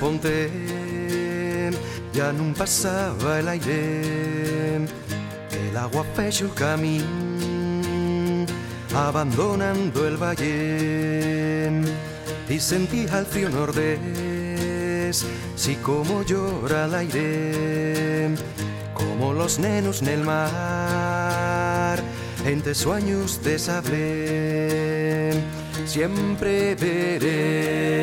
Ponte. Ja no passava l'aire el agua fecha el camí abandonando el valle y sentía el frío nordés sí como llora el aire. Como los nenos en el mar entre sueños de sable siempre veré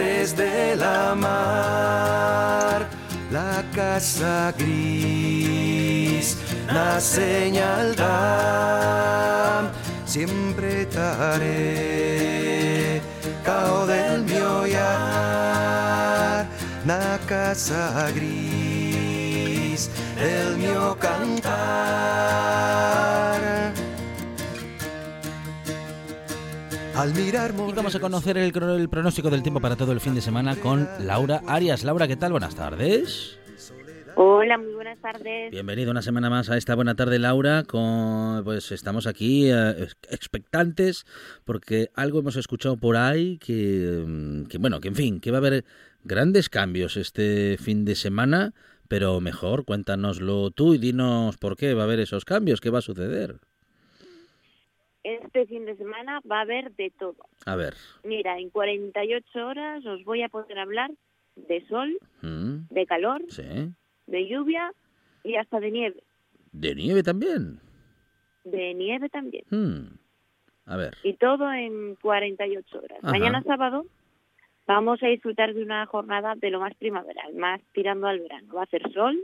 tres la mar. La casa gris la señal da siempre estaré cao del mio olhar na casa gris el mio cantar al mirar Y vamos a conocer el, pronóstico del tiempo para todo el fin de semana con Laura Arias. Laura, ¿qué tal? Buenas tardes. Hola, muy buenas tardes. Bienvenido una semana más a esta buena tarde, Laura. Con, pues estamos aquí eh, ex- expectantes porque algo hemos escuchado por ahí que, mm, que, bueno, que en fin, que va a haber grandes cambios este fin de semana, pero mejor cuéntanoslo tú y dinos por qué va a haber esos cambios, qué va a suceder. Este fin de semana va a haber de todo. A ver. Mira, en 48 horas os voy a poder hablar de sol, Mm, de calor, sí. de lluvia y hasta de nieve. De nieve también. De nieve también. Mm, A ver. Y todo en 48 horas. Ajá. Mañana sábado vamos a disfrutar de una jornada de lo más primaveral, más tirando al verano. Va a hacer sol,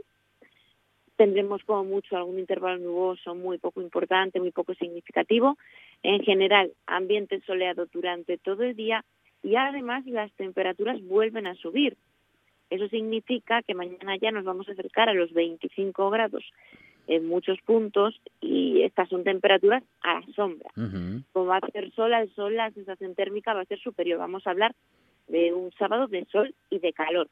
tendremos como mucho algún intervalo nuboso muy poco importante, muy poco significativo. En general, ambiente soleado durante todo el día y además las temperaturas vuelven a subir. Eso significa que mañana ya nos vamos a acercar a los 25 grados en muchos puntos y estas son temperaturas a la sombra como va a hacer sol al sol, la sensación térmica va a ser superior. Vamos a hablar de un sábado de sol y de calor.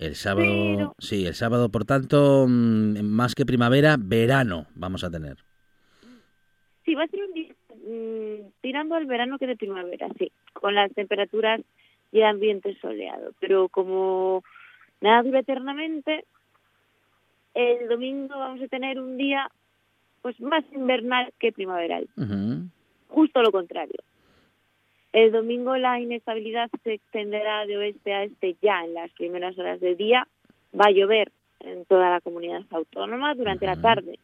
El sábado, Pero- sí, el sábado, por tanto, mm, más que primavera, verano vamos a tener. Sí, va a ser un día mm, tirando al verano que de primavera, sí, con las temperaturas y el ambiente soleado. Pero como nada dura eternamente, el domingo vamos a tener un día pues más invernal que primaveral. Justo lo contrario. El domingo la inestabilidad se extenderá de oeste a este ya en las primeras horas del día. Va a llover en toda la comunidad autónoma durante la tarde.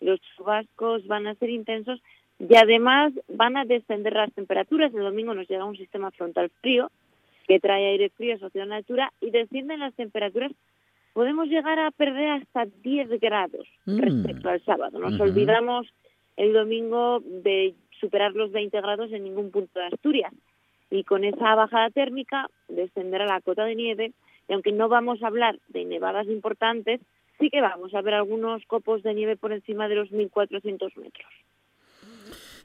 Los chubascos van a ser intensos y además van a descender las temperaturas. El domingo nos llega un sistema frontal frío que trae aire frío asociado a la altura y descienden las temperaturas. Podemos llegar a perder hasta 10 grados Mm. respecto al sábado. Nos olvidamos el domingo de superar los 20 grados en ningún punto de Asturias. Y con esa bajada térmica descenderá la cota de nieve y aunque no vamos a hablar de nevadas importantes, sí que vamos a ver algunos copos de nieve por encima de los 1.400 metros.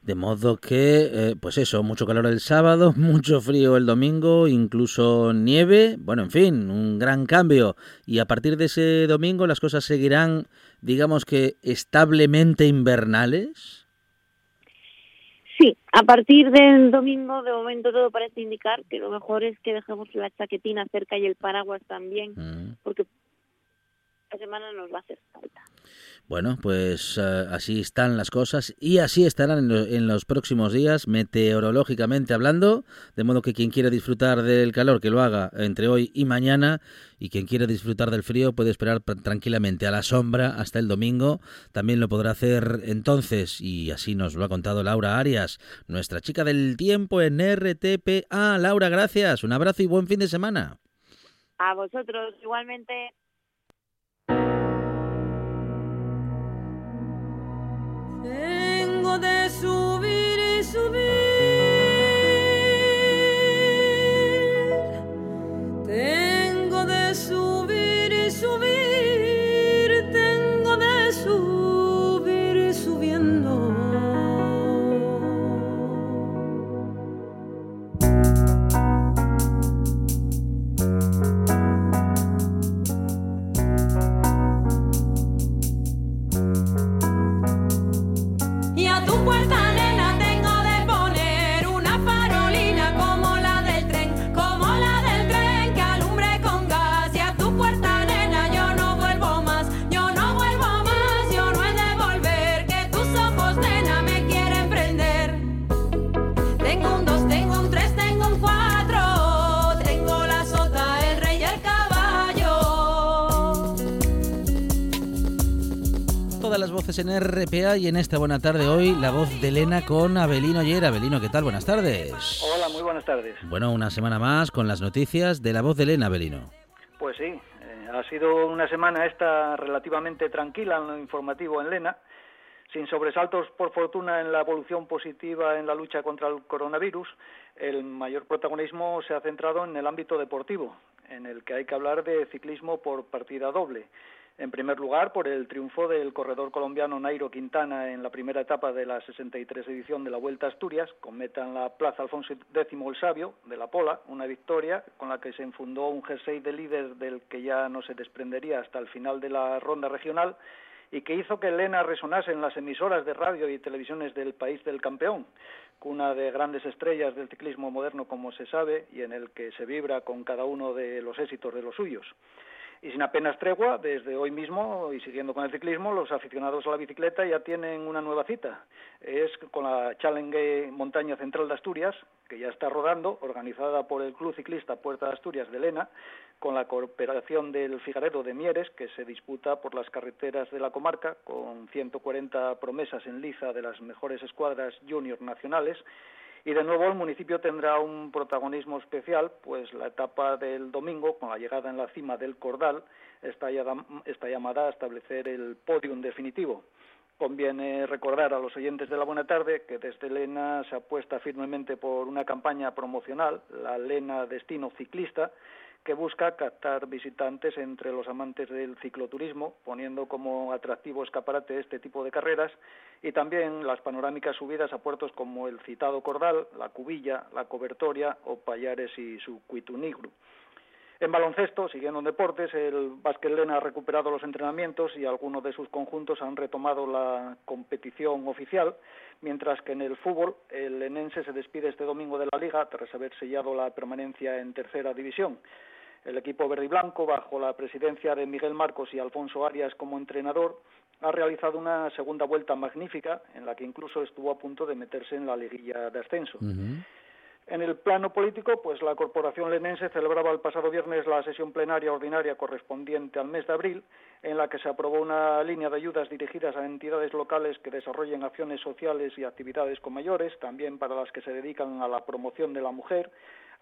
De modo que, eh, pues eso, mucho calor el sábado, mucho frío el domingo, incluso nieve, bueno, en fin, un gran cambio. Y a partir de ese domingo las cosas seguirán, digamos que, establemente invernales. Sí, a partir del domingo, de momento todo parece indicar que lo mejor es que dejemos la chaquetina cerca y el paraguas también, Mm. porque la semana nos va a hacer. Bueno, pues uh, así están las cosas y así estarán en, en, los próximos días, meteorológicamente hablando, de modo que quien quiera disfrutar del calor, que lo haga entre hoy y mañana, y quien quiera disfrutar del frío puede esperar tranquilamente a la sombra hasta el domingo. También lo podrá hacer entonces, y así nos lo ha contado Laura Arias, nuestra chica del tiempo en RTPA. Laura, gracias, un abrazo y buen fin de semana. A vosotros igualmente. Tengo de subir y subir. En RPA y en esta buena tarde hoy la voz de Elena con Abelino. Abelino, ¿qué tal? Buenas tardes. Hola, muy buenas tardes. Bueno, una semana más con las noticias de la voz de Elena, Abelino. Pues sí, eh, ha sido una semana esta relativamente tranquila en lo informativo en Lena, sin sobresaltos por fortuna en la evolución positiva en la lucha contra el coronavirus. El mayor protagonismo se ha centrado en el ámbito deportivo, en el que hay que hablar de ciclismo por partida doble. En primer lugar, por el triunfo del corredor colombiano Nairo Quintana en la primera etapa de la 63 edición de la Vuelta a Asturias, con meta en la Plaza Alfonso X el Sabio de la Pola, una victoria con la que se enfundó un jersey de líder del que ya no se desprendería hasta el final de la ronda regional y que hizo que Elena resonase en las emisoras de radio y televisiones del país del campeón, cuna de grandes estrellas del ciclismo moderno como se sabe y en el que se vibra con cada uno de los éxitos de los suyos. Y sin apenas tregua, desde hoy mismo y siguiendo con el ciclismo, los aficionados a la bicicleta ya tienen una nueva cita. Es con la Challenge Montaña Central de Asturias, que ya está rodando, organizada por el Club Ciclista Puerta de Asturias de Lena, con la cooperación del Figaredo de Mieres, que se disputa por las carreteras de la comarca, con 140 promesas en liza de las mejores escuadras junior nacionales, y de nuevo el municipio tendrá un protagonismo especial, pues la etapa del domingo, con la llegada en la cima del Cordal, está, está llamada a establecer el podium definitivo. Conviene recordar a los oyentes de la Buena Tarde que desde Lena se apuesta firmemente por una campaña promocional, la Lena Destino Ciclista, que busca captar visitantes entre los amantes del cicloturismo, poniendo como atractivo escaparate este tipo de carreras y también las panorámicas subidas a puertos como el citado Cordal, la Cubilla, la Cobertoria o Payares y su Cuitunigru. En baloncesto, siguiendo en deportes, el Básquet Lena ha recuperado los entrenamientos y algunos de sus conjuntos han retomado la competición oficial, mientras que en el fútbol el Lenense se despide este domingo de la Liga tras haber sellado la permanencia en tercera división. El equipo verde y blanco, bajo la presidencia de Miguel Marcos y Alfonso Arias como entrenador, ha realizado una segunda vuelta magnífica en la que incluso estuvo a punto de meterse en la liguilla de ascenso. Uh -huh. En el plano político, pues la Corporación Lenense celebraba el pasado viernes la sesión plenaria ordinaria correspondiente al mes de abril, en la que se aprobó una línea de ayudas dirigidas a entidades locales que desarrollen acciones sociales y actividades con mayores, también para las que se dedican a la promoción de la mujer,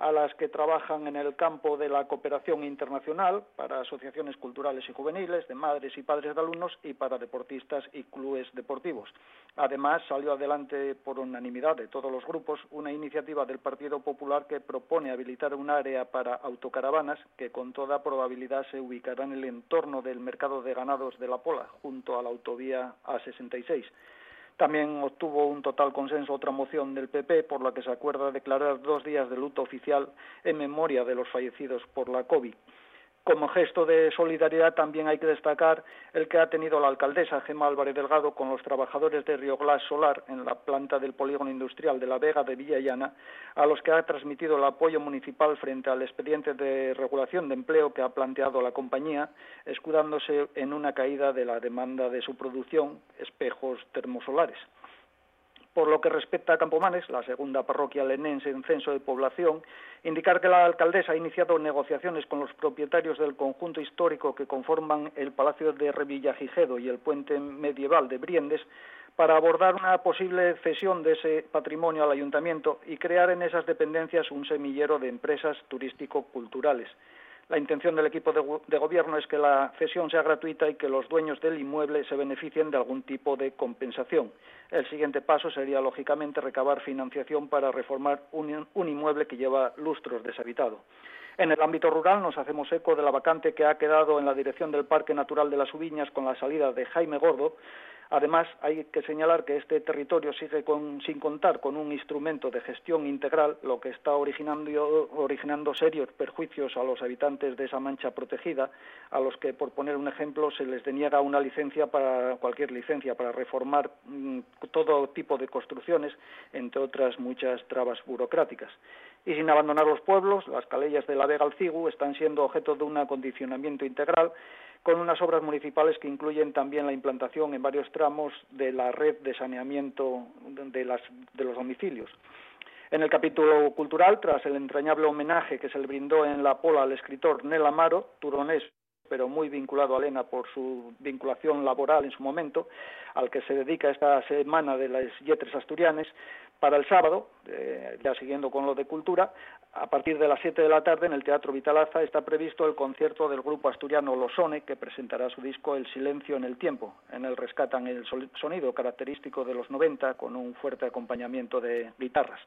a las que trabajan en el campo de la cooperación internacional, para asociaciones culturales y juveniles, de madres y padres de alumnos y para deportistas y clubes deportivos. Además, salió adelante por unanimidad de todos los grupos una iniciativa del Partido Popular que propone habilitar un área para autocaravanas que con toda probabilidad se ubicará en el entorno del mercado de ganados de La Pola, junto a la autovía A66. También obtuvo un total consenso otra moción del PP por la que se acuerda declarar dos días de luto oficial en memoria de los fallecidos por la COVID. Como gesto de solidaridad también hay que destacar el que ha tenido la alcaldesa Gemma Álvarez Delgado con los trabajadores de Río Glas Solar en la planta del polígono industrial de La Vega de Villallana, a los que ha transmitido el apoyo municipal frente al expediente de regulación de empleo que ha planteado la compañía, escudándose en una caída de la demanda de su producción, espejos termosolares. Por lo que respecta a Campomanes, la segunda parroquia lenense en censo de población, indicar que la alcaldesa ha iniciado negociaciones con los propietarios del conjunto histórico que conforman el Palacio de Revillagigedo y el puente medieval de Briendes para abordar una posible cesión de ese patrimonio al ayuntamiento y crear en esas dependencias un semillero de empresas turístico-culturales. La intención del equipo de, gobierno es que la cesión sea gratuita y que los dueños del inmueble se beneficien de algún tipo de compensación. El siguiente paso sería, lógicamente, recabar financiación para reformar un, un inmueble que lleva lustros deshabitado. En el ámbito rural nos hacemos eco de la vacante que ha quedado en la dirección del Parque Natural de las Ubiñas con la salida de Jaime Gordo. Además, hay que señalar que este territorio sigue con- sin contar con un instrumento de gestión integral, lo que está originando, serios perjuicios a los habitantes de esa mancha protegida, a los que, por poner un ejemplo, se les deniega una licencia para cualquier licencia para reformar mm, todo tipo de construcciones, entre otras muchas trabas burocráticas. Y sin abandonar los pueblos, las calellas de la Vega al Cigu están siendo objeto de un acondicionamiento integral con unas obras municipales que incluyen también la implantación en varios tramos de la red de saneamiento de, las- de los domicilios. En el capítulo cultural, tras el entrañable homenaje que se le brindó en la Pola al escritor Nel Amaro, turonés pero muy vinculado a Lena por su vinculación laboral en su momento, al que se dedica esta semana de las Yetres Asturianes, para el sábado, eh, ya siguiendo con lo de cultura, a partir de las 7 de la tarde en el Teatro Vitalaza está previsto el concierto del grupo asturiano Losone, que presentará su disco El silencio en el tiempo. En él rescatan el sonido característico de los 90 con un fuerte acompañamiento de guitarras.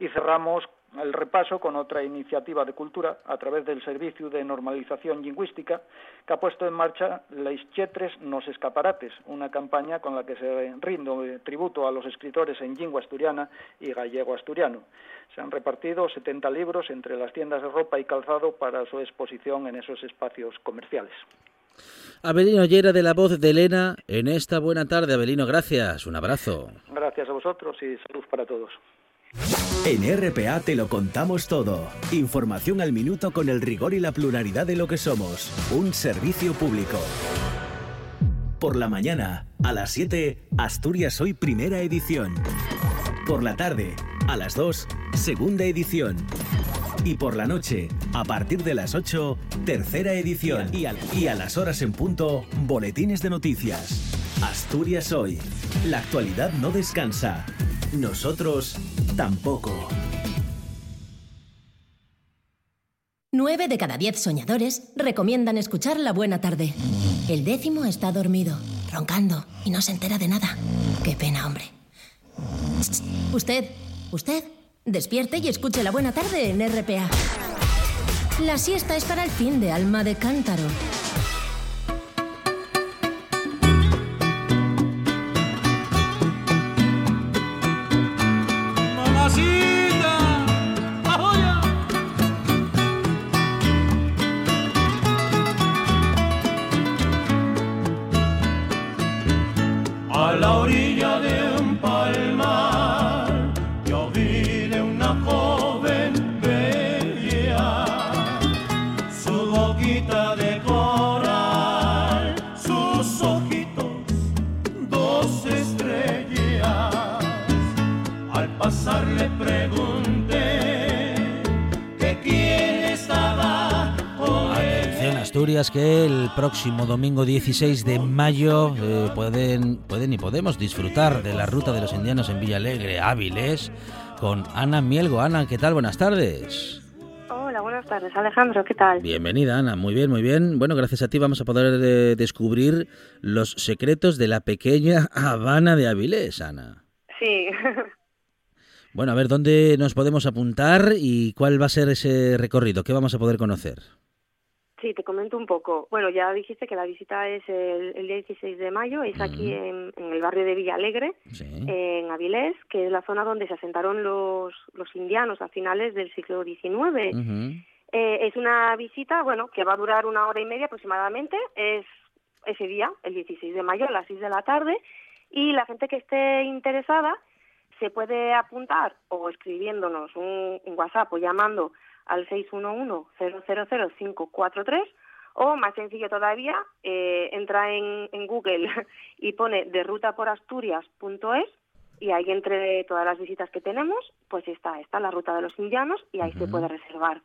Y cerramos el repaso con otra iniciativa de cultura a través del Servicio de Normalización Lingüística que ha puesto en marcha Leis Chetres nos escaparates, una campaña con la que se rinde tributo a los escritores en lengua asturiana y gallego asturiano. Se han repartido 70 libros entre las tiendas de ropa y calzado para su exposición en esos espacios comerciales. Abelino Llera de la voz de Elena en esta buena tarde. Abelino, gracias. Un abrazo. Gracias a vosotros y salud para todos. En RPA te lo contamos todo. Información al minuto con el rigor y la pluralidad de lo que somos. Un servicio público. Por la mañana, a las 7, Asturias Hoy Primera Edición. Por la tarde, a las 2, Segunda Edición. Y por la noche, a partir de las 8, Tercera Edición. Y a, y a las horas en punto, Boletines de Noticias. Asturias Hoy. La actualidad no descansa. Nosotros tampoco. Nueve de cada diez soñadores recomiendan escuchar La Buena Tarde. El décimo está dormido, roncando y no se entera de nada. Qué pena, hombre. Usted, usted, despierte y escuche La Buena Tarde en RPA. La siesta es para el fin de alma de cántaro. Asturias que el próximo domingo 16 de mayo eh, pueden, pueden y podemos disfrutar de la ruta de los indianos en Villalegre, Áviles, con Ana Mielgo. Ana, ¿qué tal? Buenas tardes. Hola, buenas tardes, Alejandro, ¿qué tal? Bienvenida, Ana. Muy bien, muy bien. Bueno, gracias a ti vamos a poder eh, descubrir los secretos de la pequeña Habana de Avilés, Ana. Sí, Bueno, a ver, ¿dónde nos podemos apuntar y cuál va a ser ese recorrido? ¿Qué vamos a poder conocer? Sí, te comento un poco. Bueno, ya dijiste que la visita es el, el día 16 de mayo, es aquí en, en el barrio de Villalegre, Sí. en Avilés, que es la zona donde se asentaron los, los indianos a finales del siglo XIX. Eh, es una visita, bueno, que va a durar una hora y media aproximadamente. Es ese día, el 16 de mayo, a las 6 de la tarde. Y la gente que esté interesada se puede apuntar o escribiéndonos un, un WhatsApp o llamando al 611-000-543 o más sencillo todavía, eh, entra en, en Google y pone de ruta por Asturias.es y ahí entre todas las visitas que tenemos, pues está, está la ruta de los indianos y ahí se puede reservar.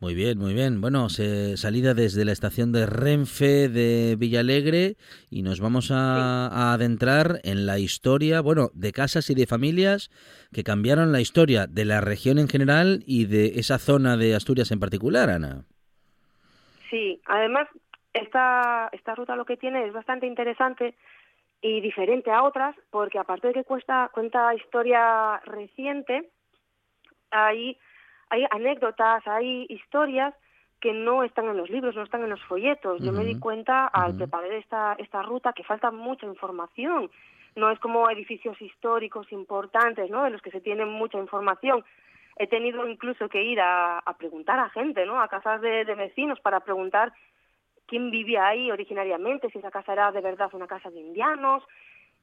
Muy bien, muy bien. Bueno, se, salida desde la estación de Renfe de Villalegre y nos vamos a, a adentrar en la historia, bueno, de casas y de familias que cambiaron la historia de la región en general y de esa zona de Asturias en particular, Ana. Sí, además esta, esta ruta lo que tiene es bastante interesante y diferente a otras porque aparte de que cuesta, cuenta historia reciente, hay, hay anécdotas, hay historias que no están en los libros, no están en los folletos. Yo me di cuenta al preparar esta, esta ruta que falta mucha información. No es como edificios históricos importantes, ¿no? De los que se tiene mucha información. He tenido incluso que ir a, a preguntar a gente, ¿no? A casas de, de vecinos para preguntar quién vivía ahí originariamente, si esa casa era de verdad una casa de indianos.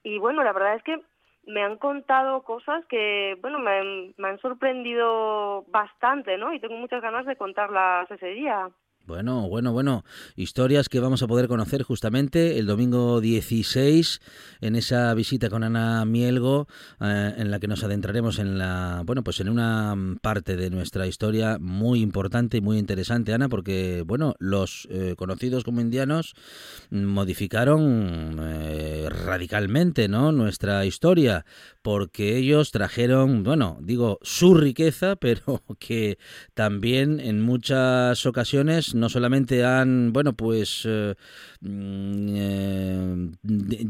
Y bueno, la verdad es que me han contado cosas que, bueno, me, han- me han sorprendido bastante, ¿no? Y tengo muchas ganas de contarlas ese día. Bueno, bueno, bueno. Historias que vamos a poder conocer justamente el domingo 16 en esa visita con Ana Mielgo, eh, en la que nos adentraremos en la, bueno, pues en una parte de nuestra historia muy importante y muy interesante, Ana, porque, bueno, los eh, conocidos como indianos modificaron eh, radicalmente, ¿no? Nuestra historia, porque ellos trajeron, bueno, digo, su riqueza, pero que también en muchas ocasiones no solamente han, bueno, pues eh, mm, eh,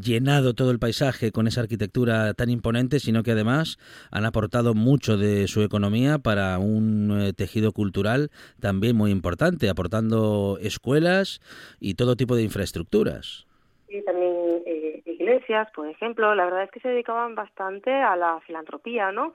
llenado todo el paisaje con esa arquitectura tan imponente, sino que además han aportado mucho de su economía para un eh, tejido cultural también muy importante, aportando escuelas y todo tipo de infraestructuras. Y también eh, iglesias, por ejemplo. La verdad es que se dedicaban bastante a la filantropía, ¿no?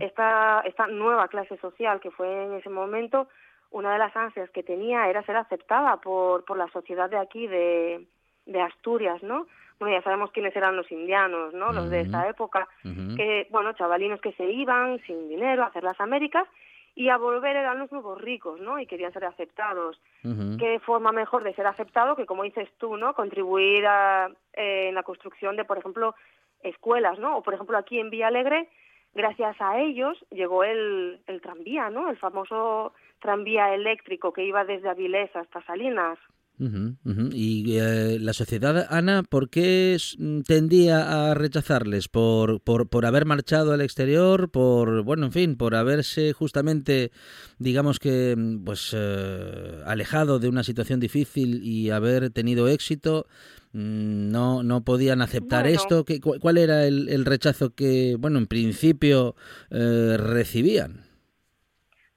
Esta, esta nueva clase social que fue en ese momento, una de las ansias que tenía era ser aceptada por, por la sociedad de aquí, de, de Asturias, ¿no? Bueno, ya sabemos quiénes eran los indianos, ¿no? Los de esta época, que, bueno, chavalinos que se iban sin dinero a hacer las Américas y a volver eran los nuevos ricos, ¿no? Y querían ser aceptados. ¿Qué forma mejor de ser aceptado que, como dices tú, ¿no? Contribuir a, eh, en la construcción de, por ejemplo, escuelas, ¿no? O, por ejemplo, aquí en Villalegre, gracias a ellos llegó el, el tranvía, ¿no? El famoso tranvía eléctrico que iba desde Avilés hasta Salinas. Y eh, la sociedad, Ana, ¿por qué tendía a rechazarles? ¿Por, por, ¿Por haber marchado al exterior? ¿Por, bueno, en fin, por haberse justamente, digamos que, pues, eh, alejado de una situación difícil y haber tenido éxito? Mm, ¿No, no podían aceptar Bueno. esto? ¿Qué, cu- ¿Cuál era el, el rechazo que, bueno, en principio eh, recibían?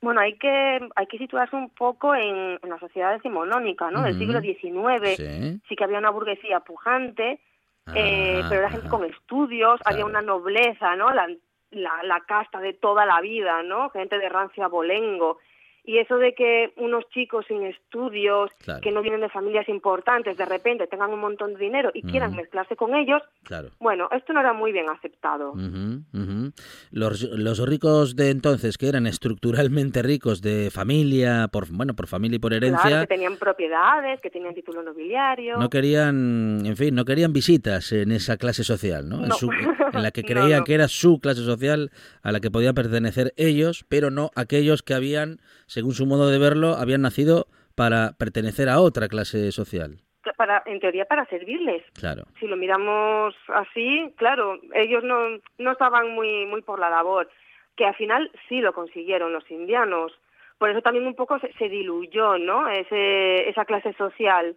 Bueno, hay que hay que situarse un poco en, en la sociedad decimonónica, ¿no? Del Ujú. siglo XIX. Sí. Sí que había una burguesía pujante, eh, pero era gente con estudios, había una nobleza, ¿no? La, la, la casta de toda la vida, ¿no? Gente de rancio abolengo. Y eso de que unos chicos sin estudios, Claro. que no vienen de familias importantes, de repente tengan un montón de dinero y quieran mezclarse con ellos, Claro. bueno, esto no era muy bien aceptado. Los, los ricos de entonces, que eran estructuralmente ricos de familia, por bueno, por familia y por Claro, herencia, que tenían propiedades, que tenían título nobiliario. no querían, en fin, no querían visitas en esa clase social, ¿no? En, No. su- en la que No, creían no. que era su clase social a la que podían pertenecer ellos, pero no aquellos que habían, según su modo de verlo, habían nacido para pertenecer a otra clase social. para, en teoría para servirles. Claro. Si lo miramos así, claro, ellos no, no estaban muy, muy por la labor, que al final sí lo consiguieron los indianos. Por eso también un poco se, se diluyó, ¿no? Ese, esa clase social.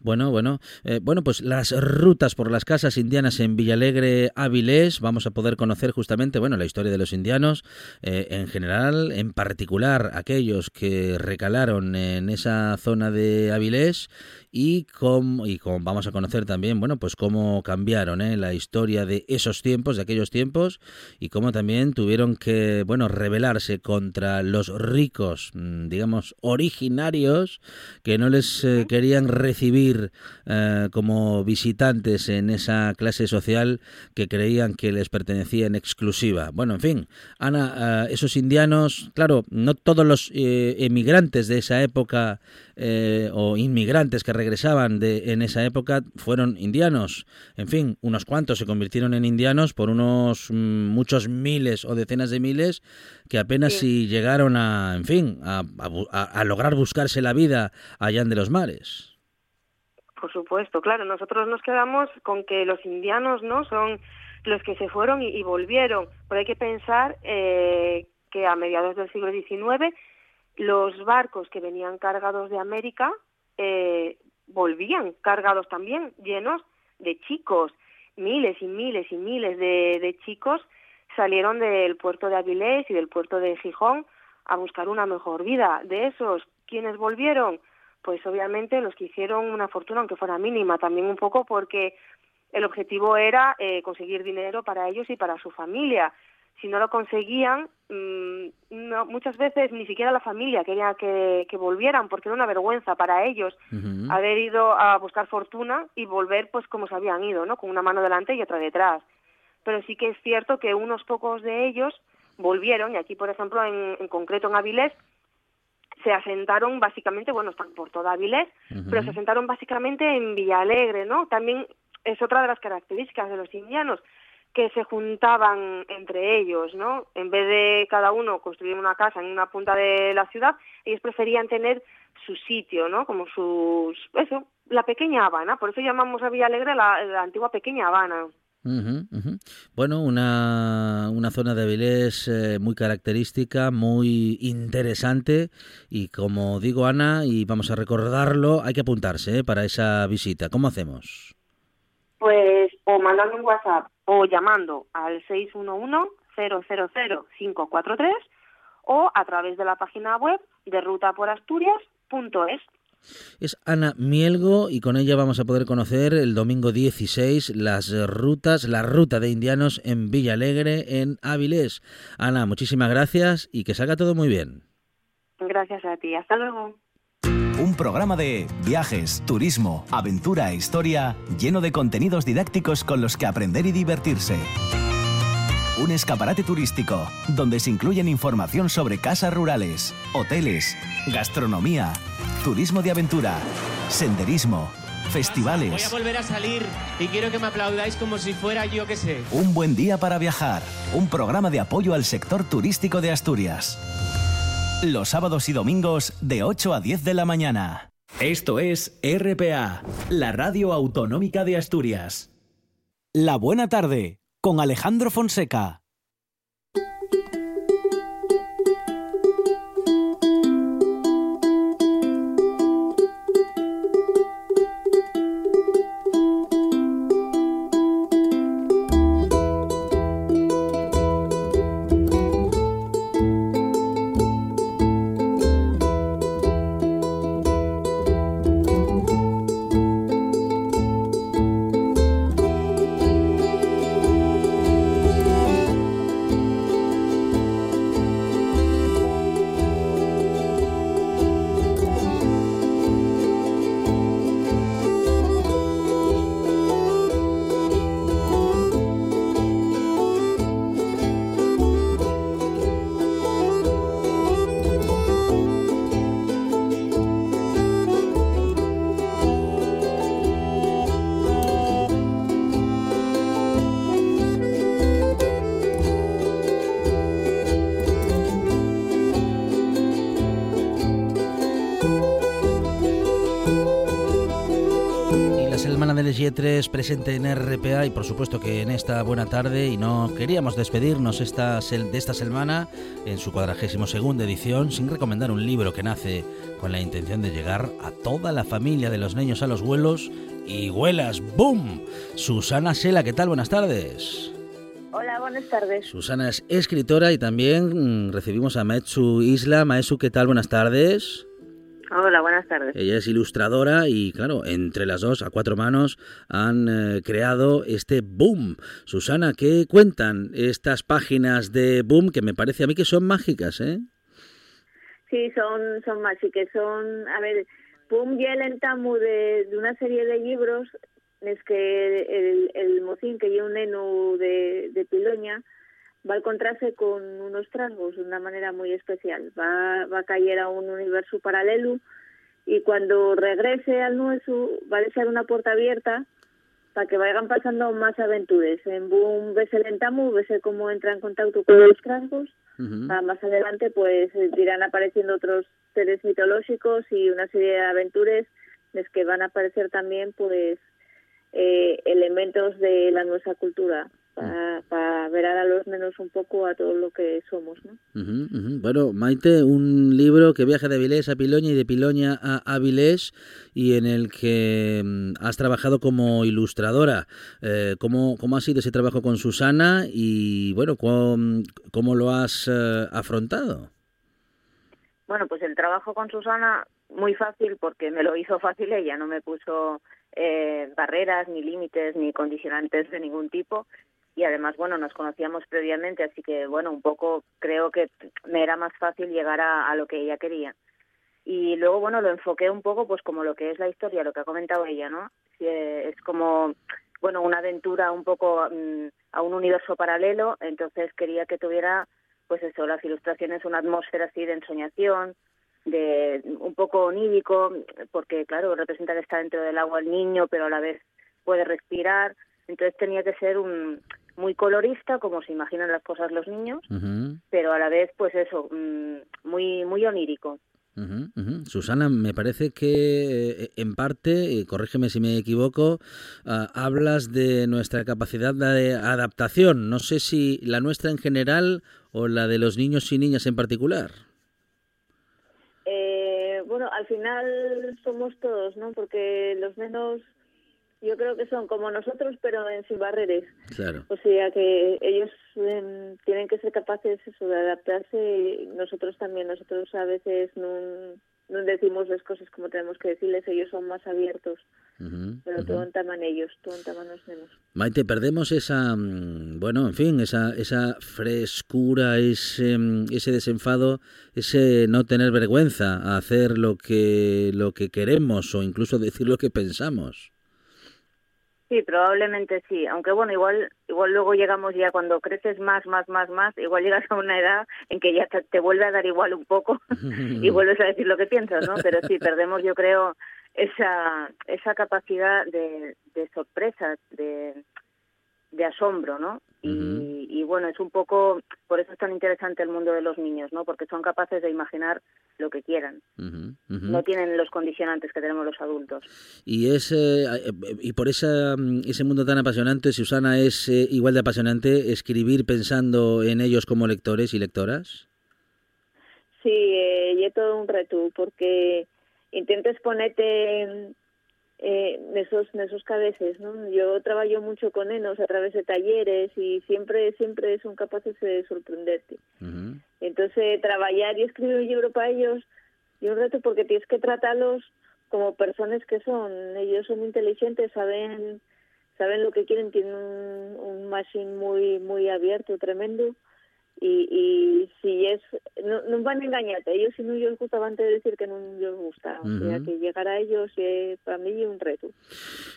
Bueno, bueno, eh, bueno, pues las rutas por las casas indianas en Villalegre, Avilés, vamos a poder conocer justamente, bueno, la historia de los indianos eh, en general, en particular aquellos que recalaron en esa zona de Avilés y cómo, y cómo vamos a conocer también, bueno, pues cómo cambiaron eh, la historia de esos tiempos, de aquellos tiempos y cómo también tuvieron que, bueno, rebelarse contra los ricos, mm, digamos, originarios que no les eh, querían recibir eh, como visitantes en esa clase social que creían que les pertenecía en exclusiva. Bueno, en fin, Ana, eh, esos indianos, claro, no todos los emigrantes de esa época o inmigrantes que regresaban de, en esa época fueron indianos. En fin, unos cuantos se convirtieron en indianos por unos mm, muchos miles o decenas de miles que apenas si llegaron a, en fin, a, a a- a lograr buscarse la vida allá de los mares. Por supuesto, claro, nosotros nos quedamos con que los indianos no son los que se fueron y, y volvieron, pero hay que pensar eh, que a mediados del siglo XIX los barcos que venían cargados de América eh, volvían cargados también, llenos de chicos, miles y miles y miles de, de chicos salieron del puerto de Avilés y del puerto de Gijón a buscar una mejor vida. De esos, ¿quiénes volvieron? Pues obviamente los que hicieron una fortuna, aunque fuera mínima, también un poco porque el objetivo era eh, conseguir dinero para ellos y para su familia. Si no lo conseguían, mm, no- muchas veces ni siquiera la familia quería que, que volvieran porque era una vergüenza para ellos haber ido a buscar fortuna y volver pues como se habían ido, ¿no? Con una mano delante y otra detrás. Pero sí que es cierto que unos pocos de ellos volvieron, y aquí por ejemplo en, en concreto en Avilés, se asentaron básicamente, bueno, están por toda Avilés, pero se asentaron básicamente en Villalegre, ¿no? También es otra de las características de los indianos, que se juntaban entre ellos, ¿no? En vez de cada uno construir una casa en una punta de la ciudad, ellos preferían tener su sitio, ¿no? Como sus, eso, la pequeña Habana, por eso llamamos a Villalegre la, la antigua pequeña Habana. Ujú. Bueno, una, una zona de Avilés eh, muy característica, muy interesante y como digo Ana, y vamos a recordarlo, hay que apuntarse eh, para esa visita. ¿Cómo hacemos? Pues o mandando un WhatsApp o llamando al 611-000-543 o a través de la página web de rutaporasturias.es. Es Ana Mielgo y con ella vamos a poder conocer el domingo 16 las rutas, la ruta de indianos en Villalegre, en Avilés. Ana, muchísimas gracias y que salga todo muy bien. Gracias a ti. Hasta luego. Un programa de viajes, turismo, aventura e historia lleno de contenidos didácticos con los que aprender y divertirse. Un escaparate turístico donde se incluyen información sobre casas rurales, hoteles, gastronomía, turismo de aventura, senderismo, Voy a festivales. volver a salir y quiero que me aplaudáis como si fuera yo que sé. Un buen día para viajar. Un programa de apoyo al sector turístico de Asturias. Los sábados y domingos de 8 a 10 de la mañana. Esto es RPA, la radio autonómica de Asturias. La buena tarde con Alejandro Fonseca. Presente en RPA y por supuesto que en esta buena tarde y no queríamos despedirnos esta, de esta semana en su cuadragésimo segunda edición sin recomendar un libro que nace con la intención de llegar a toda la familia de los niños a los vuelos y huelas ¡boom! Susana Sela, ¿qué tal? Buenas tardes. Hola, buenas tardes. Susana es escritora y también mm, recibimos a Maetsu Isla. Maetsu, ¿qué tal? Buenas tardes. Hola, buenas tardes. Ella es ilustradora y, claro, entre las dos, a cuatro manos, han eh, creado este Boom. Susana, ¿qué cuentan estas páginas de Boom que me parece a mí que son mágicas, eh? Sí, son, son que son, a ver, Pum y el entamu de, de una serie de libros es que el, el mocín que lleva un neno de, de Piloña va a encontrarse con unos trasgos de una manera muy especial. Va, va a caer a un universo paralelo y cuando regrese al nuestro va a dejar una puerta abierta para que vayan pasando más aventuras. En Boom ves el entamu, ves cómo entra en contacto con los trasgos Ah, más adelante pues eh, irán apareciendo otros seres mitológicos y una serie de aventuras en las que van a aparecer también pues eh, elementos de la nuestra cultura para ver a los menos un poco a todo lo que somos ¿no? Ujú. Bueno, Maite, un libro que viaja de Avilés a Piloña y de Piloña a Avilés y en el que mm, has trabajado como ilustradora. Eh, ¿cómo, ¿Cómo ha sido ese trabajo con Susana y, bueno, cómo, cómo lo has eh, afrontado? Bueno, pues el trabajo con Susana muy fácil porque me lo hizo fácil ella, no me puso eh, barreras, ni límites, ni condicionantes de ningún tipo. Y además, bueno, nos conocíamos previamente, así que, bueno, un poco creo que me era más fácil llegar a, a lo que ella quería. Y luego, bueno, lo enfoqué un poco pues como lo que es la historia, lo que ha comentado ella, ¿no? Eh, Es como, bueno, una aventura un poco mm, a un universo paralelo, entonces quería que tuviera, pues eso, las ilustraciones, una atmósfera así de ensoñación, de un poco onírico, porque claro, representa que está dentro del agua el niño, pero a la vez puede respirar, entonces tenía que ser un muy colorista, como se imaginan las cosas los niños, pero a la vez, pues eso, mm, muy muy onírico. ujú. Susana, me parece que eh, en parte, y corrígeme si me equivoco, ah, hablas de nuestra capacidad de adaptación. No sé si la nuestra en general o la de los niños y niñas en particular. Eh, bueno, al final somos todos, ¿no? Porque los menos, yo creo que son como nosotros, pero en sin barreras. Claro. O sea que ellos em, tienen que ser capaces eso, de adaptarse y nosotros también. Nosotros a veces no, no decimos las cosas como tenemos que decirles, ellos son más abiertos. Ujú, Pero ujú. todo en taman ellos, todo en taman los. Maite, perdemos esa, mm, bueno, en fin, esa, esa frescura, ese, mm, ese desenfado, ese no tener vergüenza a hacer lo que, lo que queremos o incluso decir lo que pensamos. Sí, probablemente sí, aunque bueno, igual igual luego llegamos ya cuando creces más, más, más, más, igual llegas a una edad en que ya te, te vuelve a dar igual un poco y vuelves a decir lo que piensas, ¿no? Pero sí, perdemos yo creo esa esa capacidad de, de sorpresa, de, de asombro, ¿no? Y, y bueno, es un poco, por eso es tan interesante el mundo de los niños, ¿no? Porque son capaces de imaginar lo que quieran. No tienen los condicionantes que tenemos los adultos. Y, es, eh, y por esa, mm, ese mundo tan apasionante, Susana, ¿es eh, igual de apasionante escribir pensando en ellos como lectores y lectoras? Sí, eh, y es todo un reto porque intentes ponerte eh, en esos, en esos cabezas, ¿no? Yo trabajo mucho con enos a través de talleres y siempre, siempre son capaces de sorprenderte. Entonces, trabajar y escribir un libro para ellos y un reto porque tienes que tratarlos como personas que son. Ellos son inteligentes, saben saben lo que quieren, tienen un, un machine muy muy abierto, tremendo. Y, y si es, no, no van a engañarte, ellos si no les gusta antes de decir que no les gusta, o sea que llegar a ellos es para mí un reto,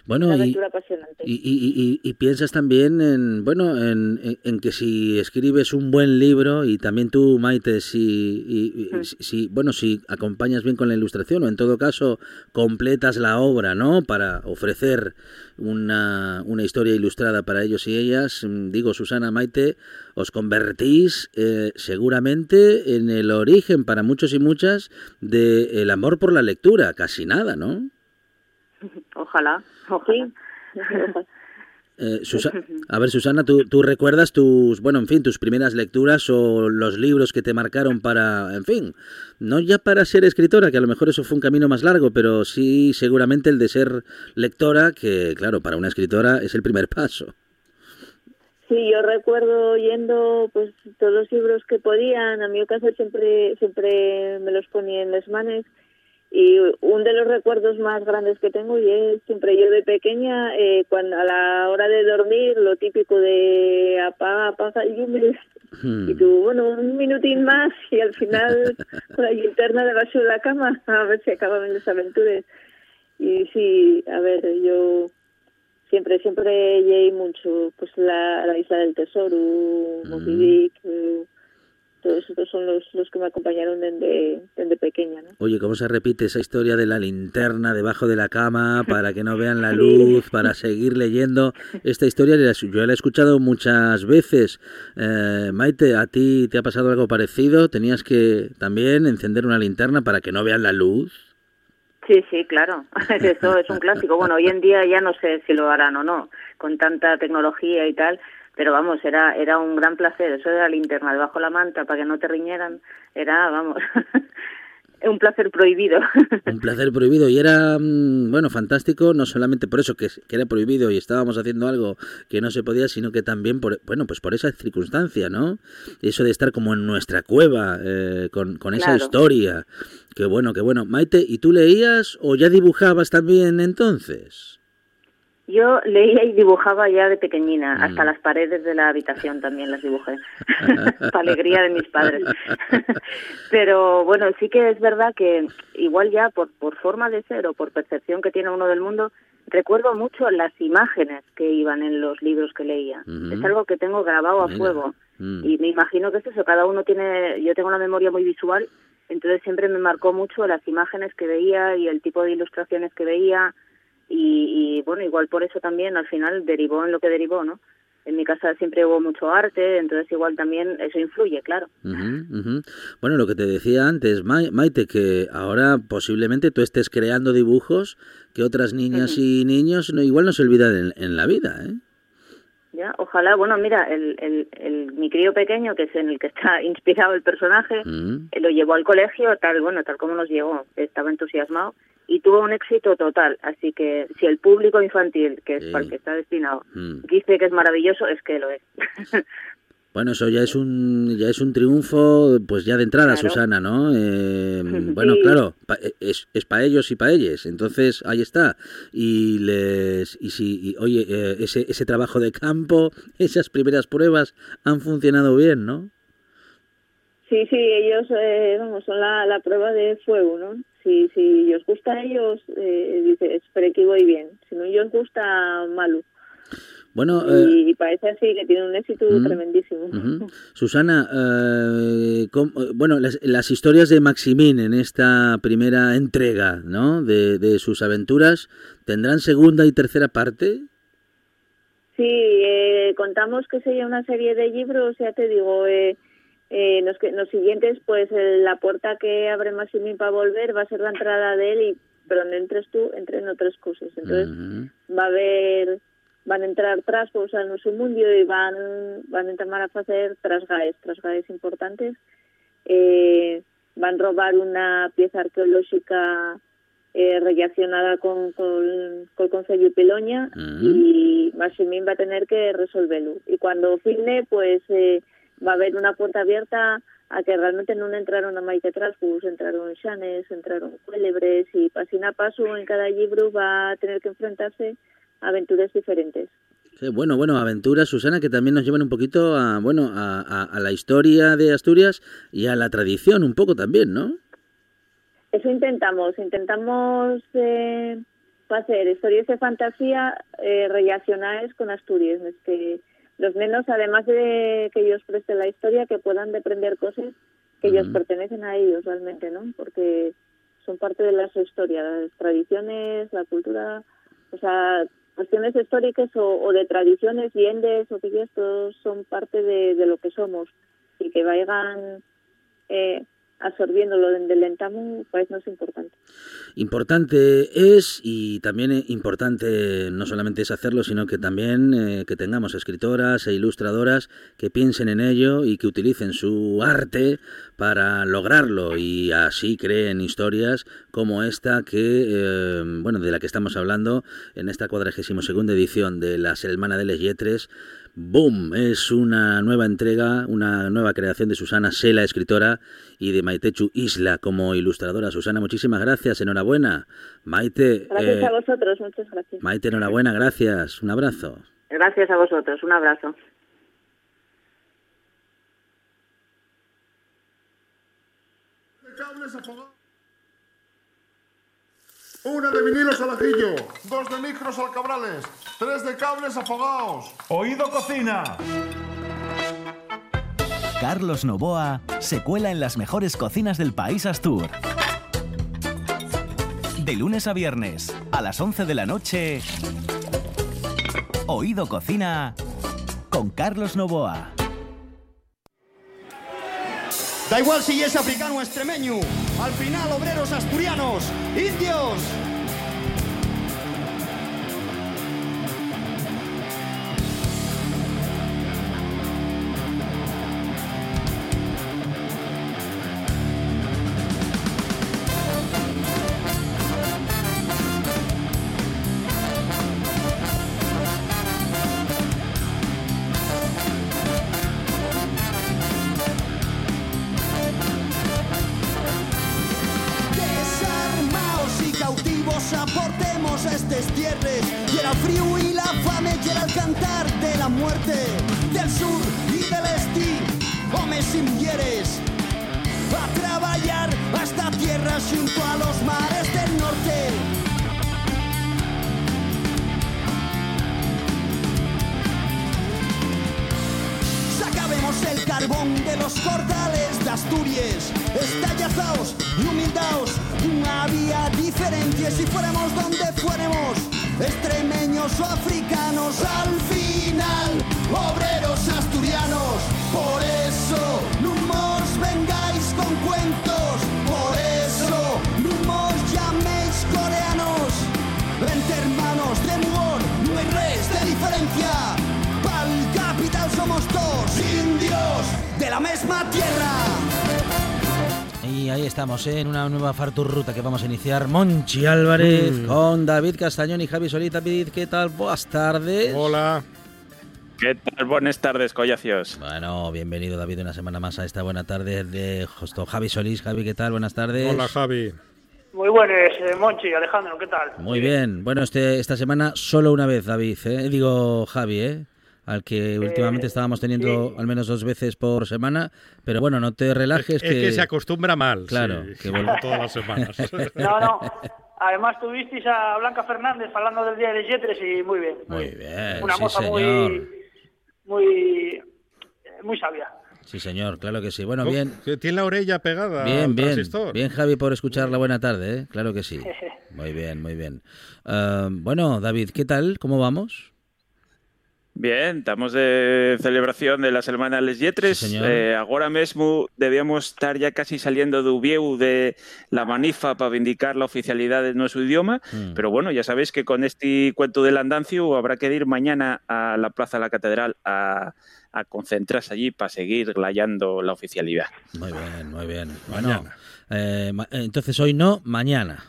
Bueno, una y, aventura apasionante. Y, y- y- y piensas también en, bueno, en, en- en que si escribes un buen libro y también tú, Maite, si, si- si- bueno, si acompañas bien con la ilustración o en todo caso completas la obra, ¿no? Para ofrecer una, una historia ilustrada para ellos y ellas, mm, digo, Susana, Maite, os convertís eh, seguramente en el origen para muchos y muchas del amor por la lectura, casi nada, ¿no? Ojalá, ojalá. Eh, a ver, Susana, ¿tú, tú recuerdas tus, bueno, en fin, tus primeras lecturas o los libros que te marcaron para, en fin, no ya para ser escritora, que a lo mejor eso fue un camino más largo, pero sí seguramente el de ser lectora, que claro, para una escritora es el primer paso. Sí, yo recuerdo yendo pues todos los libros que podían, a mi casa siempre siempre me los ponía en las manos y un de los recuerdos más grandes que tengo y es siempre yo de pequeña eh, cuando a la hora de dormir lo típico de apaga apaga el Hmm. y tú bueno un minutín más y al final con la linterna debajo de la cama a ver si acababan las aventuras. Y sí a ver yo siempre siempre llegué mucho pues la, la isla del tesoro Moby Dick todos estos son los, los que me acompañaron desde, desde pequeña ¿no? Oye, ¿cómo se repite esa historia de la linterna debajo de la cama para que no vean la luz, para seguir leyendo? Esta historia yo la he escuchado muchas veces. Eh, Maite, ¿a ti te ha pasado algo parecido? ¿Tenías que también encender una linterna para que no vean la luz? Sí, sí, claro. Eso es un clásico. Bueno, hoy en día ya no sé si lo harán o no, con tanta tecnología y tal, pero vamos, era era un gran placer. Eso de la linterna debajo de la manta para que no te riñeran, era, vamos, un placer prohibido. Un placer prohibido y era, mm, bueno, fantástico, no solamente por eso que, que era prohibido y estábamos haciendo algo que no se podía, sino que también por, bueno, pues por esa circunstancia, ¿no? Eso de estar como en nuestra cueva, eh, con, con esa historia. Qué bueno, qué bueno. Maite, ¿y tú leías o ya dibujabas también entonces? Yo leía y dibujaba ya de pequeñina, hasta las paredes de la habitación también las dibujé, para alegría de mis padres. Pero bueno, sí que es verdad que igual ya por, por forma de ser o por percepción que tiene uno del mundo, recuerdo mucho las imágenes que iban en los libros que leía. Es algo que tengo grabado a Mira. fuego. Mm. Y me imagino que es eso, cada uno tiene, yo tengo una memoria muy visual, entonces siempre me marcó mucho las imágenes que veía y el tipo de ilustraciones que veía y, y bueno, igual por eso también al final derivó en lo que derivó, ¿no? En mi casa siempre hubo mucho arte, entonces igual también eso influye, claro. Bueno, lo que te decía antes, Ma- Maite, que ahora posiblemente tú estés creando dibujos que otras niñas y niños no, igual no se olvidan en, en la vida, ¿eh? Ya, ojalá, bueno, mira, el, el, el, mi crío pequeño, que es en el que está inspirado el personaje, Mm. eh, lo llevó al colegio tal, bueno, tal como nos llegó, estaba entusiasmado y tuvo un éxito total, así que si el público infantil, que es Sí. para el que está destinado, Mm. dice que es maravilloso, es que lo es. Bueno, eso ya es un ya es un triunfo, pues ya de entrada, Claro. Susana, ¿no? Eh, bueno, claro, pa- es, es para ellos y para ellas, entonces ahí está. Y les y si y, oye eh, ese ese trabajo de campo, esas primeras pruebas han funcionado bien, ¿no? Sí, sí, ellos, eh, vamos, son la, la prueba de fuego, ¿no? Si, si os gusta a ellos, eh, dices, pero aquí voy bien. Si no os gusta, malo. Bueno, eh, Y, parece así que tiene un éxito tremendísimo. Susana, eh, eh, bueno, las, las historias de Maximín en esta primera entrega, ¿no? De, de sus aventuras, ¿tendrán segunda y tercera parte? Sí, eh, contamos que sería una serie de libros, ya te digo, eh, eh, los, que, los siguientes, pues eh, la puerta que abre Maximín para volver va a ser la entrada de él y pero donde entres tú, entren otras cosas. Entonces va a haber, van a entrar trasgos al su mundo y van, van a entrar a hacer trasgaes, trasgaes importantes. Eh, van a robar una pieza arqueológica eh, relacionada con, con, con el Concello de Piloña y Maximín va a tener que resolverlo. Y cuando filme, pues eh, va a haber una puerta abierta a que realmente no entraron a Maite Trasgus, entraron xanes, entraron cuélebres y pasina a paso en cada libro va a tener que enfrentarse a aventuras diferentes. Sí, bueno, bueno, aventuras, Susana, que también nos llevan un poquito a, bueno, a, a- a la historia de Asturias y a la tradición un poco también, ¿no? Eso intentamos, intentamos eh, hacer historias de fantasía eh, relacionadas con Asturias, es que los nenos, además de que ellos presten la historia, que puedan deprender cosas que ellos pertenecen a ellos realmente, ¿no? Porque son parte de la su historia, las tradiciones, la cultura, o sea, cuestiones históricas o, o de tradiciones, viendes o estos son parte de, de lo que somos. Y que vayan eh, absorbiendo lo del Lentamu, pues no es importante. Importante es y también importante no solamente es hacerlo, sino que también eh, que tengamos escritoras e ilustradoras que piensen en ello y que utilicen su arte para lograrlo y así creen historias como esta que, eh, bueno, de la que estamos hablando en esta cuadragésimo segunda edición de la Selmana de les Lletres. Boom, es una nueva entrega, una nueva creación de Susana Sela, escritora, y de Maitechu Isla como ilustradora. Susana, muchísimas gracias, enhorabuena. Maite, Gracias eh, a vosotros, muchas gracias. Maite, enhorabuena, gracias. Un abrazo. Gracias a vosotros, un abrazo. Una de vinilos al ajillo, dos de micros al cabrales, tres de cables afogados. Oído cocina. Carlos Novoa se cuela en las mejores cocinas del país Astur. De lunes a viernes, a las 11 de la noche, Oído Cocina con Carlos Novoa. Da igual si es africano o extremeño, al final obreros asturianos, indios. Del sur y del este hombres y mujeres a trabajar hasta tierras junto a los mares del norte. Sacabemos el carbón de los cordales de Asturias, estallazaos y humildaos, no había diferencia si fuéramos donde fuéramos, extremeños o africanos, al final, obreros asturianos, por eso no nos vengáis con cuentos, por eso no nos llaméis coreanos, entre hermanos de humor no hay res de diferencia. Pa'l capital somos todos indios de la misma tierra. Y ahí estamos, ¿eh? en una nueva farturruta que vamos a iniciar. Monchi Álvarez Mm. con David Castañón y Javi Solita. David, ¿qué tal? Buenas tardes. Hola. ¿Qué tal? Buenas tardes, collacios. Bueno, bienvenido David una semana más a esta buena tarde de justo Javi Solís. Javi, ¿qué tal? Buenas tardes. Hola, Javi. Muy buenas, eh, Monchi, Alejandro, ¿qué tal? Muy bien. Bueno, este, esta semana solo una vez, David. ¿eh? Digo Javi, ¿eh? Al que últimamente estábamos teniendo al menos dos veces por semana. Pero bueno, no te relajes. Es que se acostumbra mal. Claro, sí, que vuelva todas las semanas. No, no. Además tuvisteis a Blanca Fernández hablando del Día de Yetres y muy bien. Muy bien, Una sí, moza señor. muy, muy, muy sabia. Sí, señor, claro que sí. Bueno, Oh, bien. que Tiene la orella pegada Bien, al bien. transistor. Bien, Javi, por escuchar la buena tarde, ¿eh? Claro que sí. Muy bien, muy bien. Ah, bueno, David, ¿qué tal? ¿Cómo vamos? Bien, estamos de celebración de la Semana Les Lletres. Sí, señor. eh, agora mesmo debíamos estar ya casi saliendo de Ubieu de la manifa para vindicar la oficialidad de nuestro idioma, Mm. pero bueno, ya sabéis que con este cuento del andancio habrá que ir mañana a la Plaza de la Catedral a, a concentrarse allí para seguir layando la oficialidad. Muy bien, muy bien. Bueno, eh, entonces hoy no, mañana.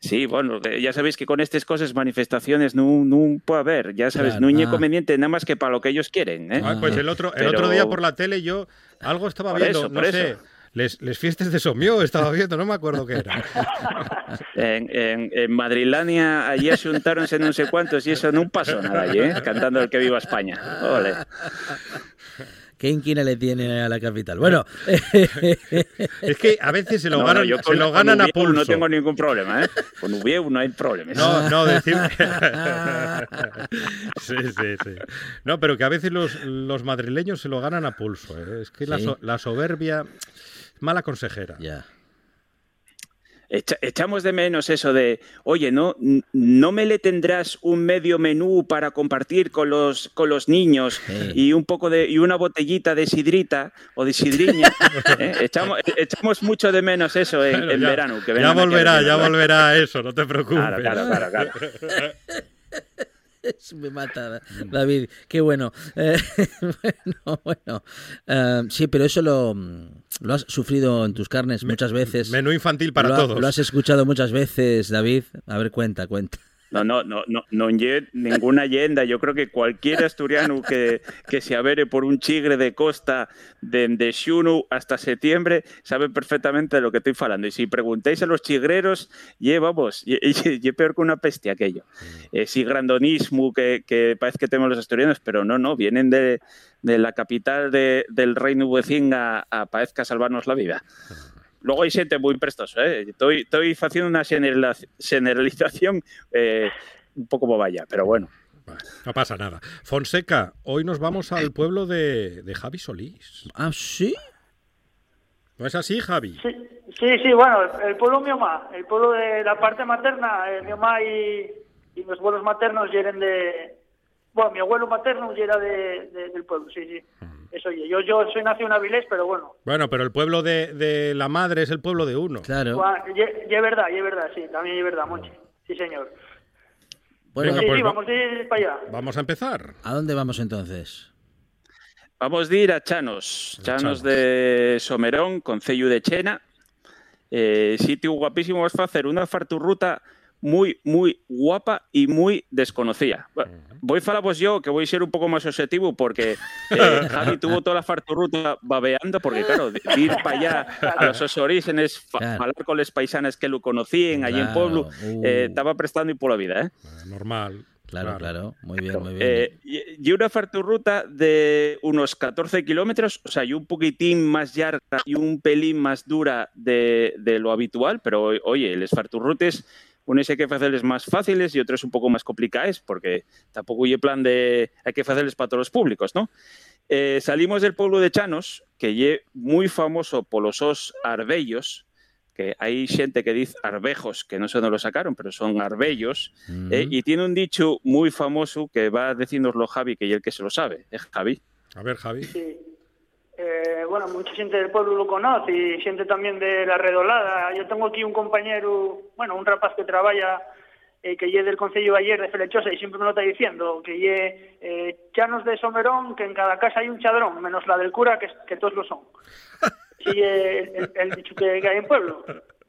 Sí, bueno, ya sabéis que con estas cosas, manifestaciones no, no puede haber, ya sabes, Claro. no hay Ah. inconveniente nada más que para lo que ellos quieren. ¿eh? Ah, pues el otro, el Pero- otro día por la tele yo algo estaba Por viendo, eso, no sé, eso. les, les fiestas de Somió estaba viendo, no me acuerdo qué era. En, en, en Madrilania allí asuntáronse no sé cuántos y eso no pasó nada allí, ¿eh? cantando el que viva España. Ole. ¿Qué inquina le tiene a la capital? Bueno, es que a veces se lo No, no, ganan, yo se con- lo con ganan a pulso. No tengo ningún problema, ¿eh? Con Ubieu no hay problemas. No, no, decir... sí, sí, sí. No, pero que a veces los, los madrileños se lo ganan a pulso. ¿eh? Es que la, so- la soberbia, mala consejera. Ya. Echa- echamos de menos eso de, oye, ¿no, no me le tendrás un medio menú para compartir con los, con los niños y un poco de y una botellita de sidrita o de sidriña? ¿eh? Echamos, echamos mucho de menos eso en, Bueno, en ya- verano. Que ya volverá, ya volverá eso, no te preocupes. Claro, claro, claro, claro. Me mata, David. Qué bueno. Eh, bueno, bueno. Eh, sí, pero eso lo, lo has sufrido en tus carnes muchas veces. Menú infantil para Lo todos. Lo has escuchado muchas veces, David. A ver, cuenta, cuenta. No, no, no, no, no ninguna leyenda. Yo creo que cualquier asturiano que, que se avere por un chigre de costa de, xunu hasta septiembre sabe perfectamente de lo que estoy falando. Y si preguntáis a los chigreros, ye, vamos, ye, ye- ye peor que una peste aquello. Eh, sí, grandonismo que, que parece que tenemos los asturianos, pero no, no, vienen de, de la capital de- del reino vecino a, a parezca salvarnos la vida. Luego hay gente muy prestoso, ¿eh? Estoy, estoy haciendo una generalización eh, un poco boballa, pero bueno. No pasa nada. Fonseca, hoy nos vamos al pueblo de, de Javi Solís. Ah, sí. ¿No es así, Javi? Sí, sí, sí, bueno, el pueblo mi mamá, el pueblo de la parte materna, eh, mi mamá y, y mis abuelos maternos eran de... Bueno, mi abuelo materno ya era de, de- del pueblo, sí, sí. Eso, oye, yo, yo soy nacido en Avilés, pero bueno, Bueno, pero el pueblo de, de la madre es el pueblo de uno. Claro. Ye es verdad, ye es verdad, sí, también es verdad, Monchi. Sí, señor. Bueno, Venga, sí, pues sí, va- vamos a ir para allá. Vamos a empezar. ¿A dónde vamos entonces? Vamos de ir a Chanos, Chanos de Somerón, Concello de Chena. Eh, sitio guapísimo, vas a hacer una farturruta muy, muy guapa y muy desconocida. Voy a falar pues yo, que voy a ser un poco más objetivo, porque eh, Javi tuvo toda la farturruta babeando, porque claro, de- de ir para allá a los sus orígenes, Claro. hablar con los paisanes que lo conocían allí en Pueblo, uh. eh, estaba prestando y por la vida, ¿eh? Normal. Claro, claro. Muy bien, muy bien. Eh, y y una farturruta de unos 14 kilómetros, o sea, y un poquitín más larga y un pelín más dura de, de lo habitual, pero oye, les farturrutes, unos hay que hacerles más fáciles y otros un poco más complicados, porque tampoco hay plan de hay que hacerles para todos los públicos, ¿no? Eh, salimos del pueblo de Chanos, que es muy famoso por los sos arbellos, que hay gente que dice arbejos, que no sé dónde lo sacaron, pero son arbellos, eh, y tiene un dicho muy famoso que va a decirnoslo Javi, que es el que se lo sabe, ¿eh, Javi? A ver, Javi. Sí. Eh, bueno, mucha gente del pueblo lo conoce y gente también de la redolada. Yo tengo aquí un compañero, bueno, un rapaz que trabaja, eh, que lle del Concello ayer de Felechosa y siempre me lo está diciendo, que lle eh, chanos de Somerón, que en cada casa hay un chadrón, menos la del cura, que, que todos lo son. Sí, eh, el, el dicho que, hay en pueblo.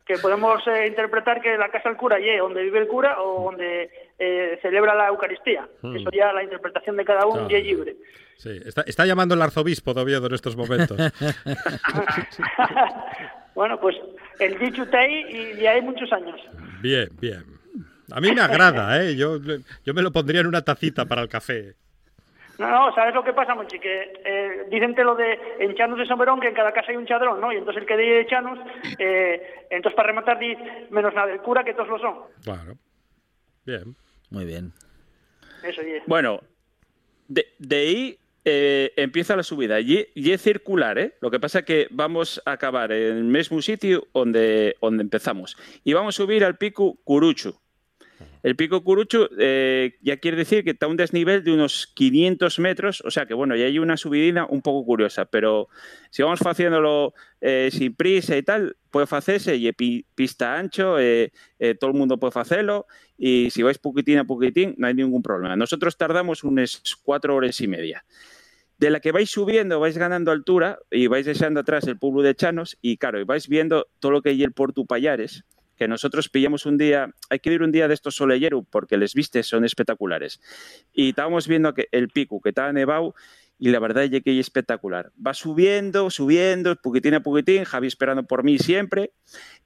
Que podemos eh, interpretar que la casa del cura lle donde vive el cura o donde eh, celebra la Eucaristía. Hmm. Eso ya la interpretación de cada uno Claro. lle libre. Sí, está, está llamando el arzobispo de Oviedo en estos momentos. Bueno, pues el dicho está ahí y, y hay muchos años. Bien, bien. A mí me agrada, ¿eh? Yo, yo me lo pondría en una tacita para el café. No, no, ¿sabes lo que pasa, Monchi? Que eh, dicen lo de en Chanos de Somerón que en cada casa hay un chadrón, ¿no? Y entonces el que dice de Chanos, eh, entonces para rematar di menos la del cura que todos lo son. Claro. Bien. Muy bien. Eso, y Bueno, de, de ahí eh, empieza la subida. Y, y es circular, ¿eh? Lo que pasa es que vamos a acabar en el mismo sitio donde, donde empezamos. Y vamos a subir al pico Curuchu. El pico Curuchu eh, ya quiere decir que está a un desnivel de unos 500 metros, o sea que bueno, ya hay una subidina un poco curiosa, pero si vamos haciéndolo eh, sin prisa y tal, puede hacerse y pi- pista ancho, eh, eh, todo el mundo puede hacerlo y si vais poquitín a poquitín no hay ningún problema. Nosotros tardamos unas cuatro horas y media. De la que vais subiendo, vais ganando altura y vais dejando atrás el pueblo de Chanos y claro, y vais viendo todo lo que hay el Porto Payares, que nosotros pillamos un día, hay que ir un día de estos soleyeros porque les vistes son espectaculares. Y estábamos viendo que el pico que estaba nevado y la verdad es que es espectacular. Va subiendo, subiendo, poquitín a poquitín, Javi esperando por mí siempre,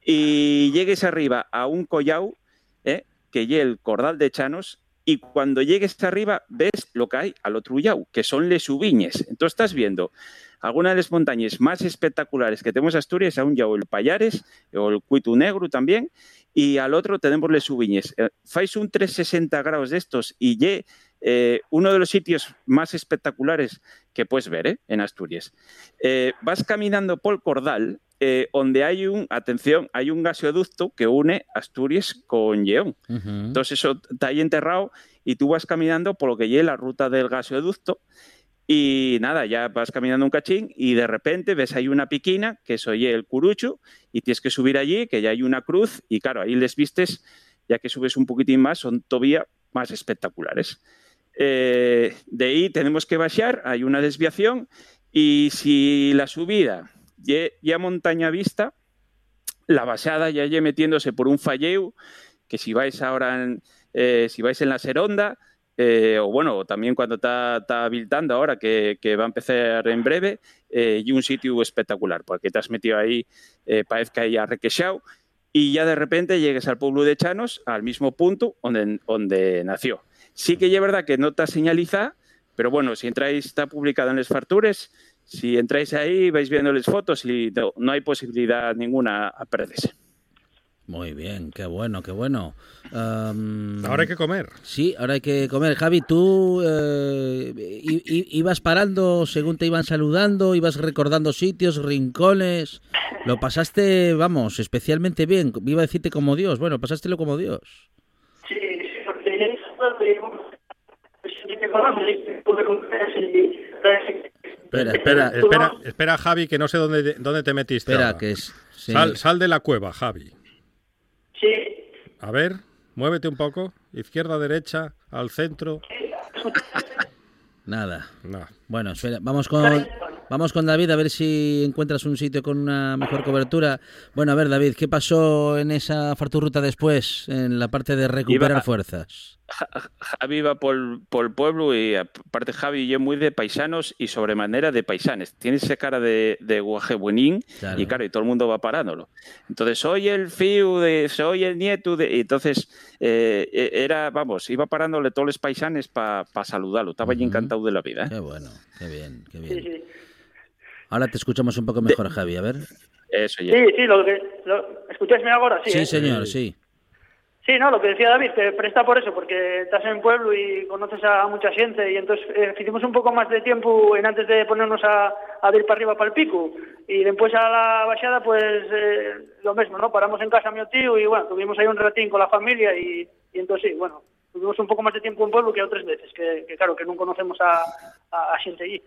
y llegues arriba a un collao, ¿eh? que es el cordal de Chanos, y cuando llegues arriba ves lo que hay al otro llau, que son les ubiñes. Entonces estás viendo algunas de las montañas más espectaculares que tenemos en Asturias, a un llau el Payares, o el Cuitu Negro también, y al otro tenemos les ubiñes. Eh, fais un 360 grados de estos y ye eh, uno de los sitios más espectaculares que puedes ver ¿eh? en Asturias. Eh, vas caminando por Cordal, eh, donde hay un, atención, hay un gasoducto que une Asturias con Lleón. Entonces eso está ahí enterrado y tú vas caminando por lo que lleva la ruta del gasoducto y nada, ya vas caminando un cachín y de repente ves ahí una piquina que es oye el curucho y tienes que subir allí, que ya hay una cruz y claro, ahí les vistes, ya que subes un poquitín más, son todavía más espectaculares. Eh, de ahí tenemos que bajar, hay una desviación y si la subida ya montaña vista, la bajada ya lle metiéndose por un falleu, que si vais ahora, en, eh, si vais en la Seronda, eh, o bueno, también cuando está, habilitando ahora, que, va a empezar en breve, eh, y un sitio espectacular, porque te has metido ahí, eh, parece que hay requechado, y ya de repente llegues al pueblo de Chanos, al mismo punto donde, donde nació. Sí que es verdad que no está señalizada, pero bueno, si entráis, está publicado en las fartures, si entráis ahí, vais viendo las fotos y no, no hay posibilidad ninguna a perderse. Muy bien, qué bueno, qué bueno. Um, ahora hay que comer. Sí, ahora hay que comer. Javi, tú eh, i- i- ibas parando según te iban saludando, ibas recordando sitios, rincones. Lo pasaste, vamos, especialmente bien. Iba a decirte como Dios. Bueno, pasástelo como Dios. Sí, porque Espera, Espera, espera, espera, espera, Javi, que no sé dónde, dónde te metiste. Espera, ahora. que es. sí. Sal, sal de la cueva, Javi. A ver, muévete un poco. Izquierda, derecha, al centro. Nada. No. Bueno, espera, vamos con, vamos con David a ver si encuentras un sitio con una mejor cobertura. Bueno, a ver, David, ¿qué pasó en esa farturruta después, en la parte de recuperar Iba- fuerzas? Javi va por, por el pueblo y aparte Javi yo muy de paisanos y sobremanera de paisanes. Tiene esa cara de, de guaje buenín Claro. y claro, y todo el mundo va parándolo. Entonces, soy el fiu de, soy el nieto de... Y entonces, eh, eh, era, vamos, iba parándole todos los paisanes para saludarlo. Estaba allí encantado de la vida. ¿eh? Qué bueno, qué bien, qué bien. sí. Ahora te escuchamos un poco mejor, Javi, a ver. Eso ya. Sí, sí, lo que... Lo, ¿Escucháisme ahora? Sí, Sí, ¿eh? señor, sí. Sí, no, lo que decía David, que presta por eso, porque estás en pueblo y conoces a mucha gente y entonces eh, hicimos un poco más de tiempo en antes de ponernos a, a ir para arriba para el pico y después a la bajada pues eh, lo mismo, ¿no? Paramos en casa a mi tío y bueno, tuvimos ahí un ratín con la familia y, entonces sí, bueno, tuvimos un poco más de tiempo en pueblo que otras veces, que, que claro, que no conocemos a, a, a gente allí.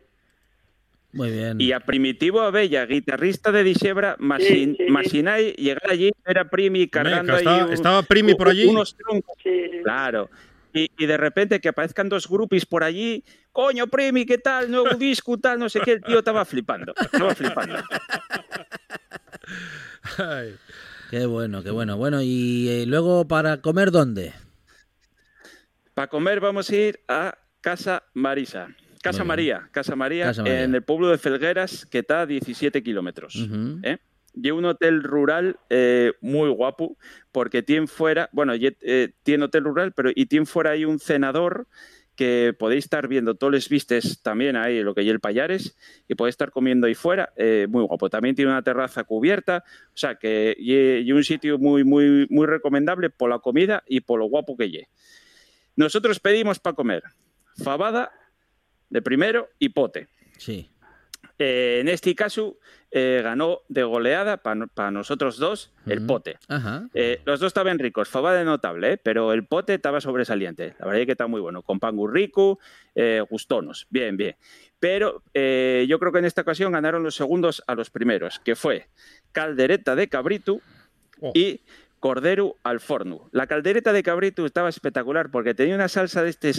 Muy bien. Y a Primitivo Abella, guitarrista de Dixebra, Masin, sí, sí. Masinai, llegar allí, era Primi cargando que estaba- ahí un- estaba Primi por allí. unos troncos. Claro. Y, y de repente que aparezcan dos grupis por allí, coño, Primi, ¿qué tal? Nuevo disco, tal, no sé qué, el tío estaba flipando, estaba flipando. Ay. Qué bueno, qué bueno. Bueno, y eh, luego para comer, ¿dónde? Para comer vamos a ir a Casa Marisa. Casa María, Casa María, Casa María. en el pueblo de Felgueras, que está a 17 kilómetros. ¿eh? Y un hotel rural eh, muy guapo, porque tiene fuera, bueno, y, eh, tiene hotel rural, pero y tiene fuera ahí un cenador que podéis estar viendo todos los vistes también ahí, lo que hay el Payares, y podéis estar comiendo ahí fuera, eh, muy guapo. También tiene una terraza cubierta, o sea que y, y un sitio muy, muy, muy recomendable por la comida y por lo guapo que lle. Nosotros pedimos para comer fabada de primero y pote. Sí. Eh, en este caso eh, ganó de goleada para nosotros dos el pote. Ajá. Eh, los dos estaban ricos, fabada notable, ¿eh? pero el pote estaba sobresaliente. La verdad es que está muy bueno, con pan muy rico, eh, gustonos, bien, bien. Pero yo creo que en esta ocasión ganaron los segundos a los primeros, que fue caldereta de cabrito Oh. y cordero al forno. La caldereta de cabrito estaba espectacular porque tenía una salsa de este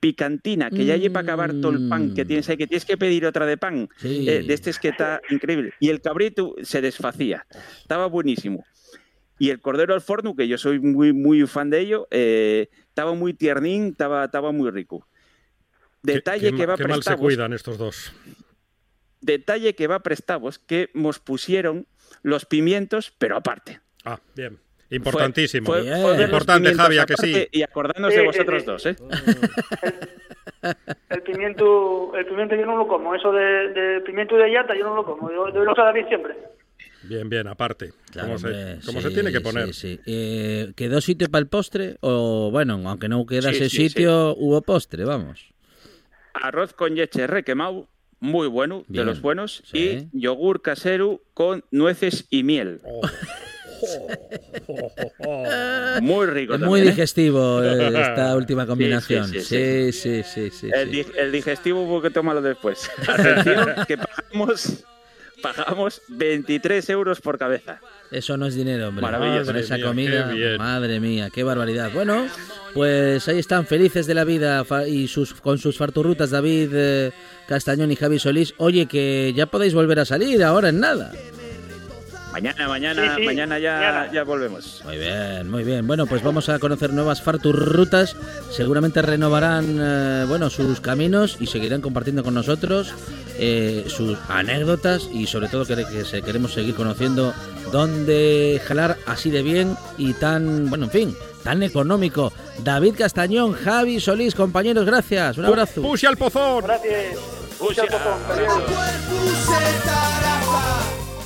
picantina que ya lleva acabar todo el pan que tienes ahí, que tienes que pedir otra de pan, Sí. eh, de este es que está increíble. Y el cabrito se desfacía, estaba buenísimo. Y el cordero al forno, que yo soy muy, muy fan de ello, eh, estaba muy tiernín, estaba, estaba muy rico. Detalle que va qué mal se cuidan estos dos. detalle que va prestavos, que nos pusieron los pimientos, pero aparte. Ah, bien. Importantísimo. Fue- fue Importante, Javi, ¿a que sí? Y acordarnos Sí, de vosotros sí. dos, ¿eh? El pimiento, el pimiento yo no lo como, eso de, de pimiento de llata yo no lo como, yo doy los a David siempre. Bien, bien, aparte. Claro, como se, sí, se tiene que poner. sí, sí. Eh, ¿Quedó sitio para el postre? O bueno, aunque no quedase Sí, sí, sitio, hubo postre, vamos. Arroz con leche requemado, muy bueno, de los buenos. sí. Y yogur casero con nueces y miel. Muy rico Es muy también, ¿eh? digestivo eh, esta última Sí, combinación. sí, Sí, sí, sí, sí, sí. El, sí. di- el digestivo hubo que tomarlo después. Atención, que pagamos, pagamos 23 euros por cabeza. Eso no es dinero, hombre. Maravilloso. Esa mía, comida, madre mía, qué barbaridad. Bueno, pues ahí están felices de la vida y sus con sus farturrutas David eh, Castañón y Javi Solís. Oye, que ya podéis volver a salir ahora en nada. Mañana, mañana, Sí, sí, mañana ya, mañana. ya volvemos. Muy bien, muy bien. Bueno, pues vamos a conocer nuevas farturrutas. Seguramente renovarán eh, bueno, sus caminos y seguirán compartiendo con nosotros eh, sus anécdotas y sobre todo que, que se- queremos seguir conociendo dónde jalar así de bien y tan, bueno, en fin, tan económico. David Castañón, Javi Solís, compañeros, gracias. Un abrazo. ¡Puse al pozón! Gracias. Puxa. Puse tarafa,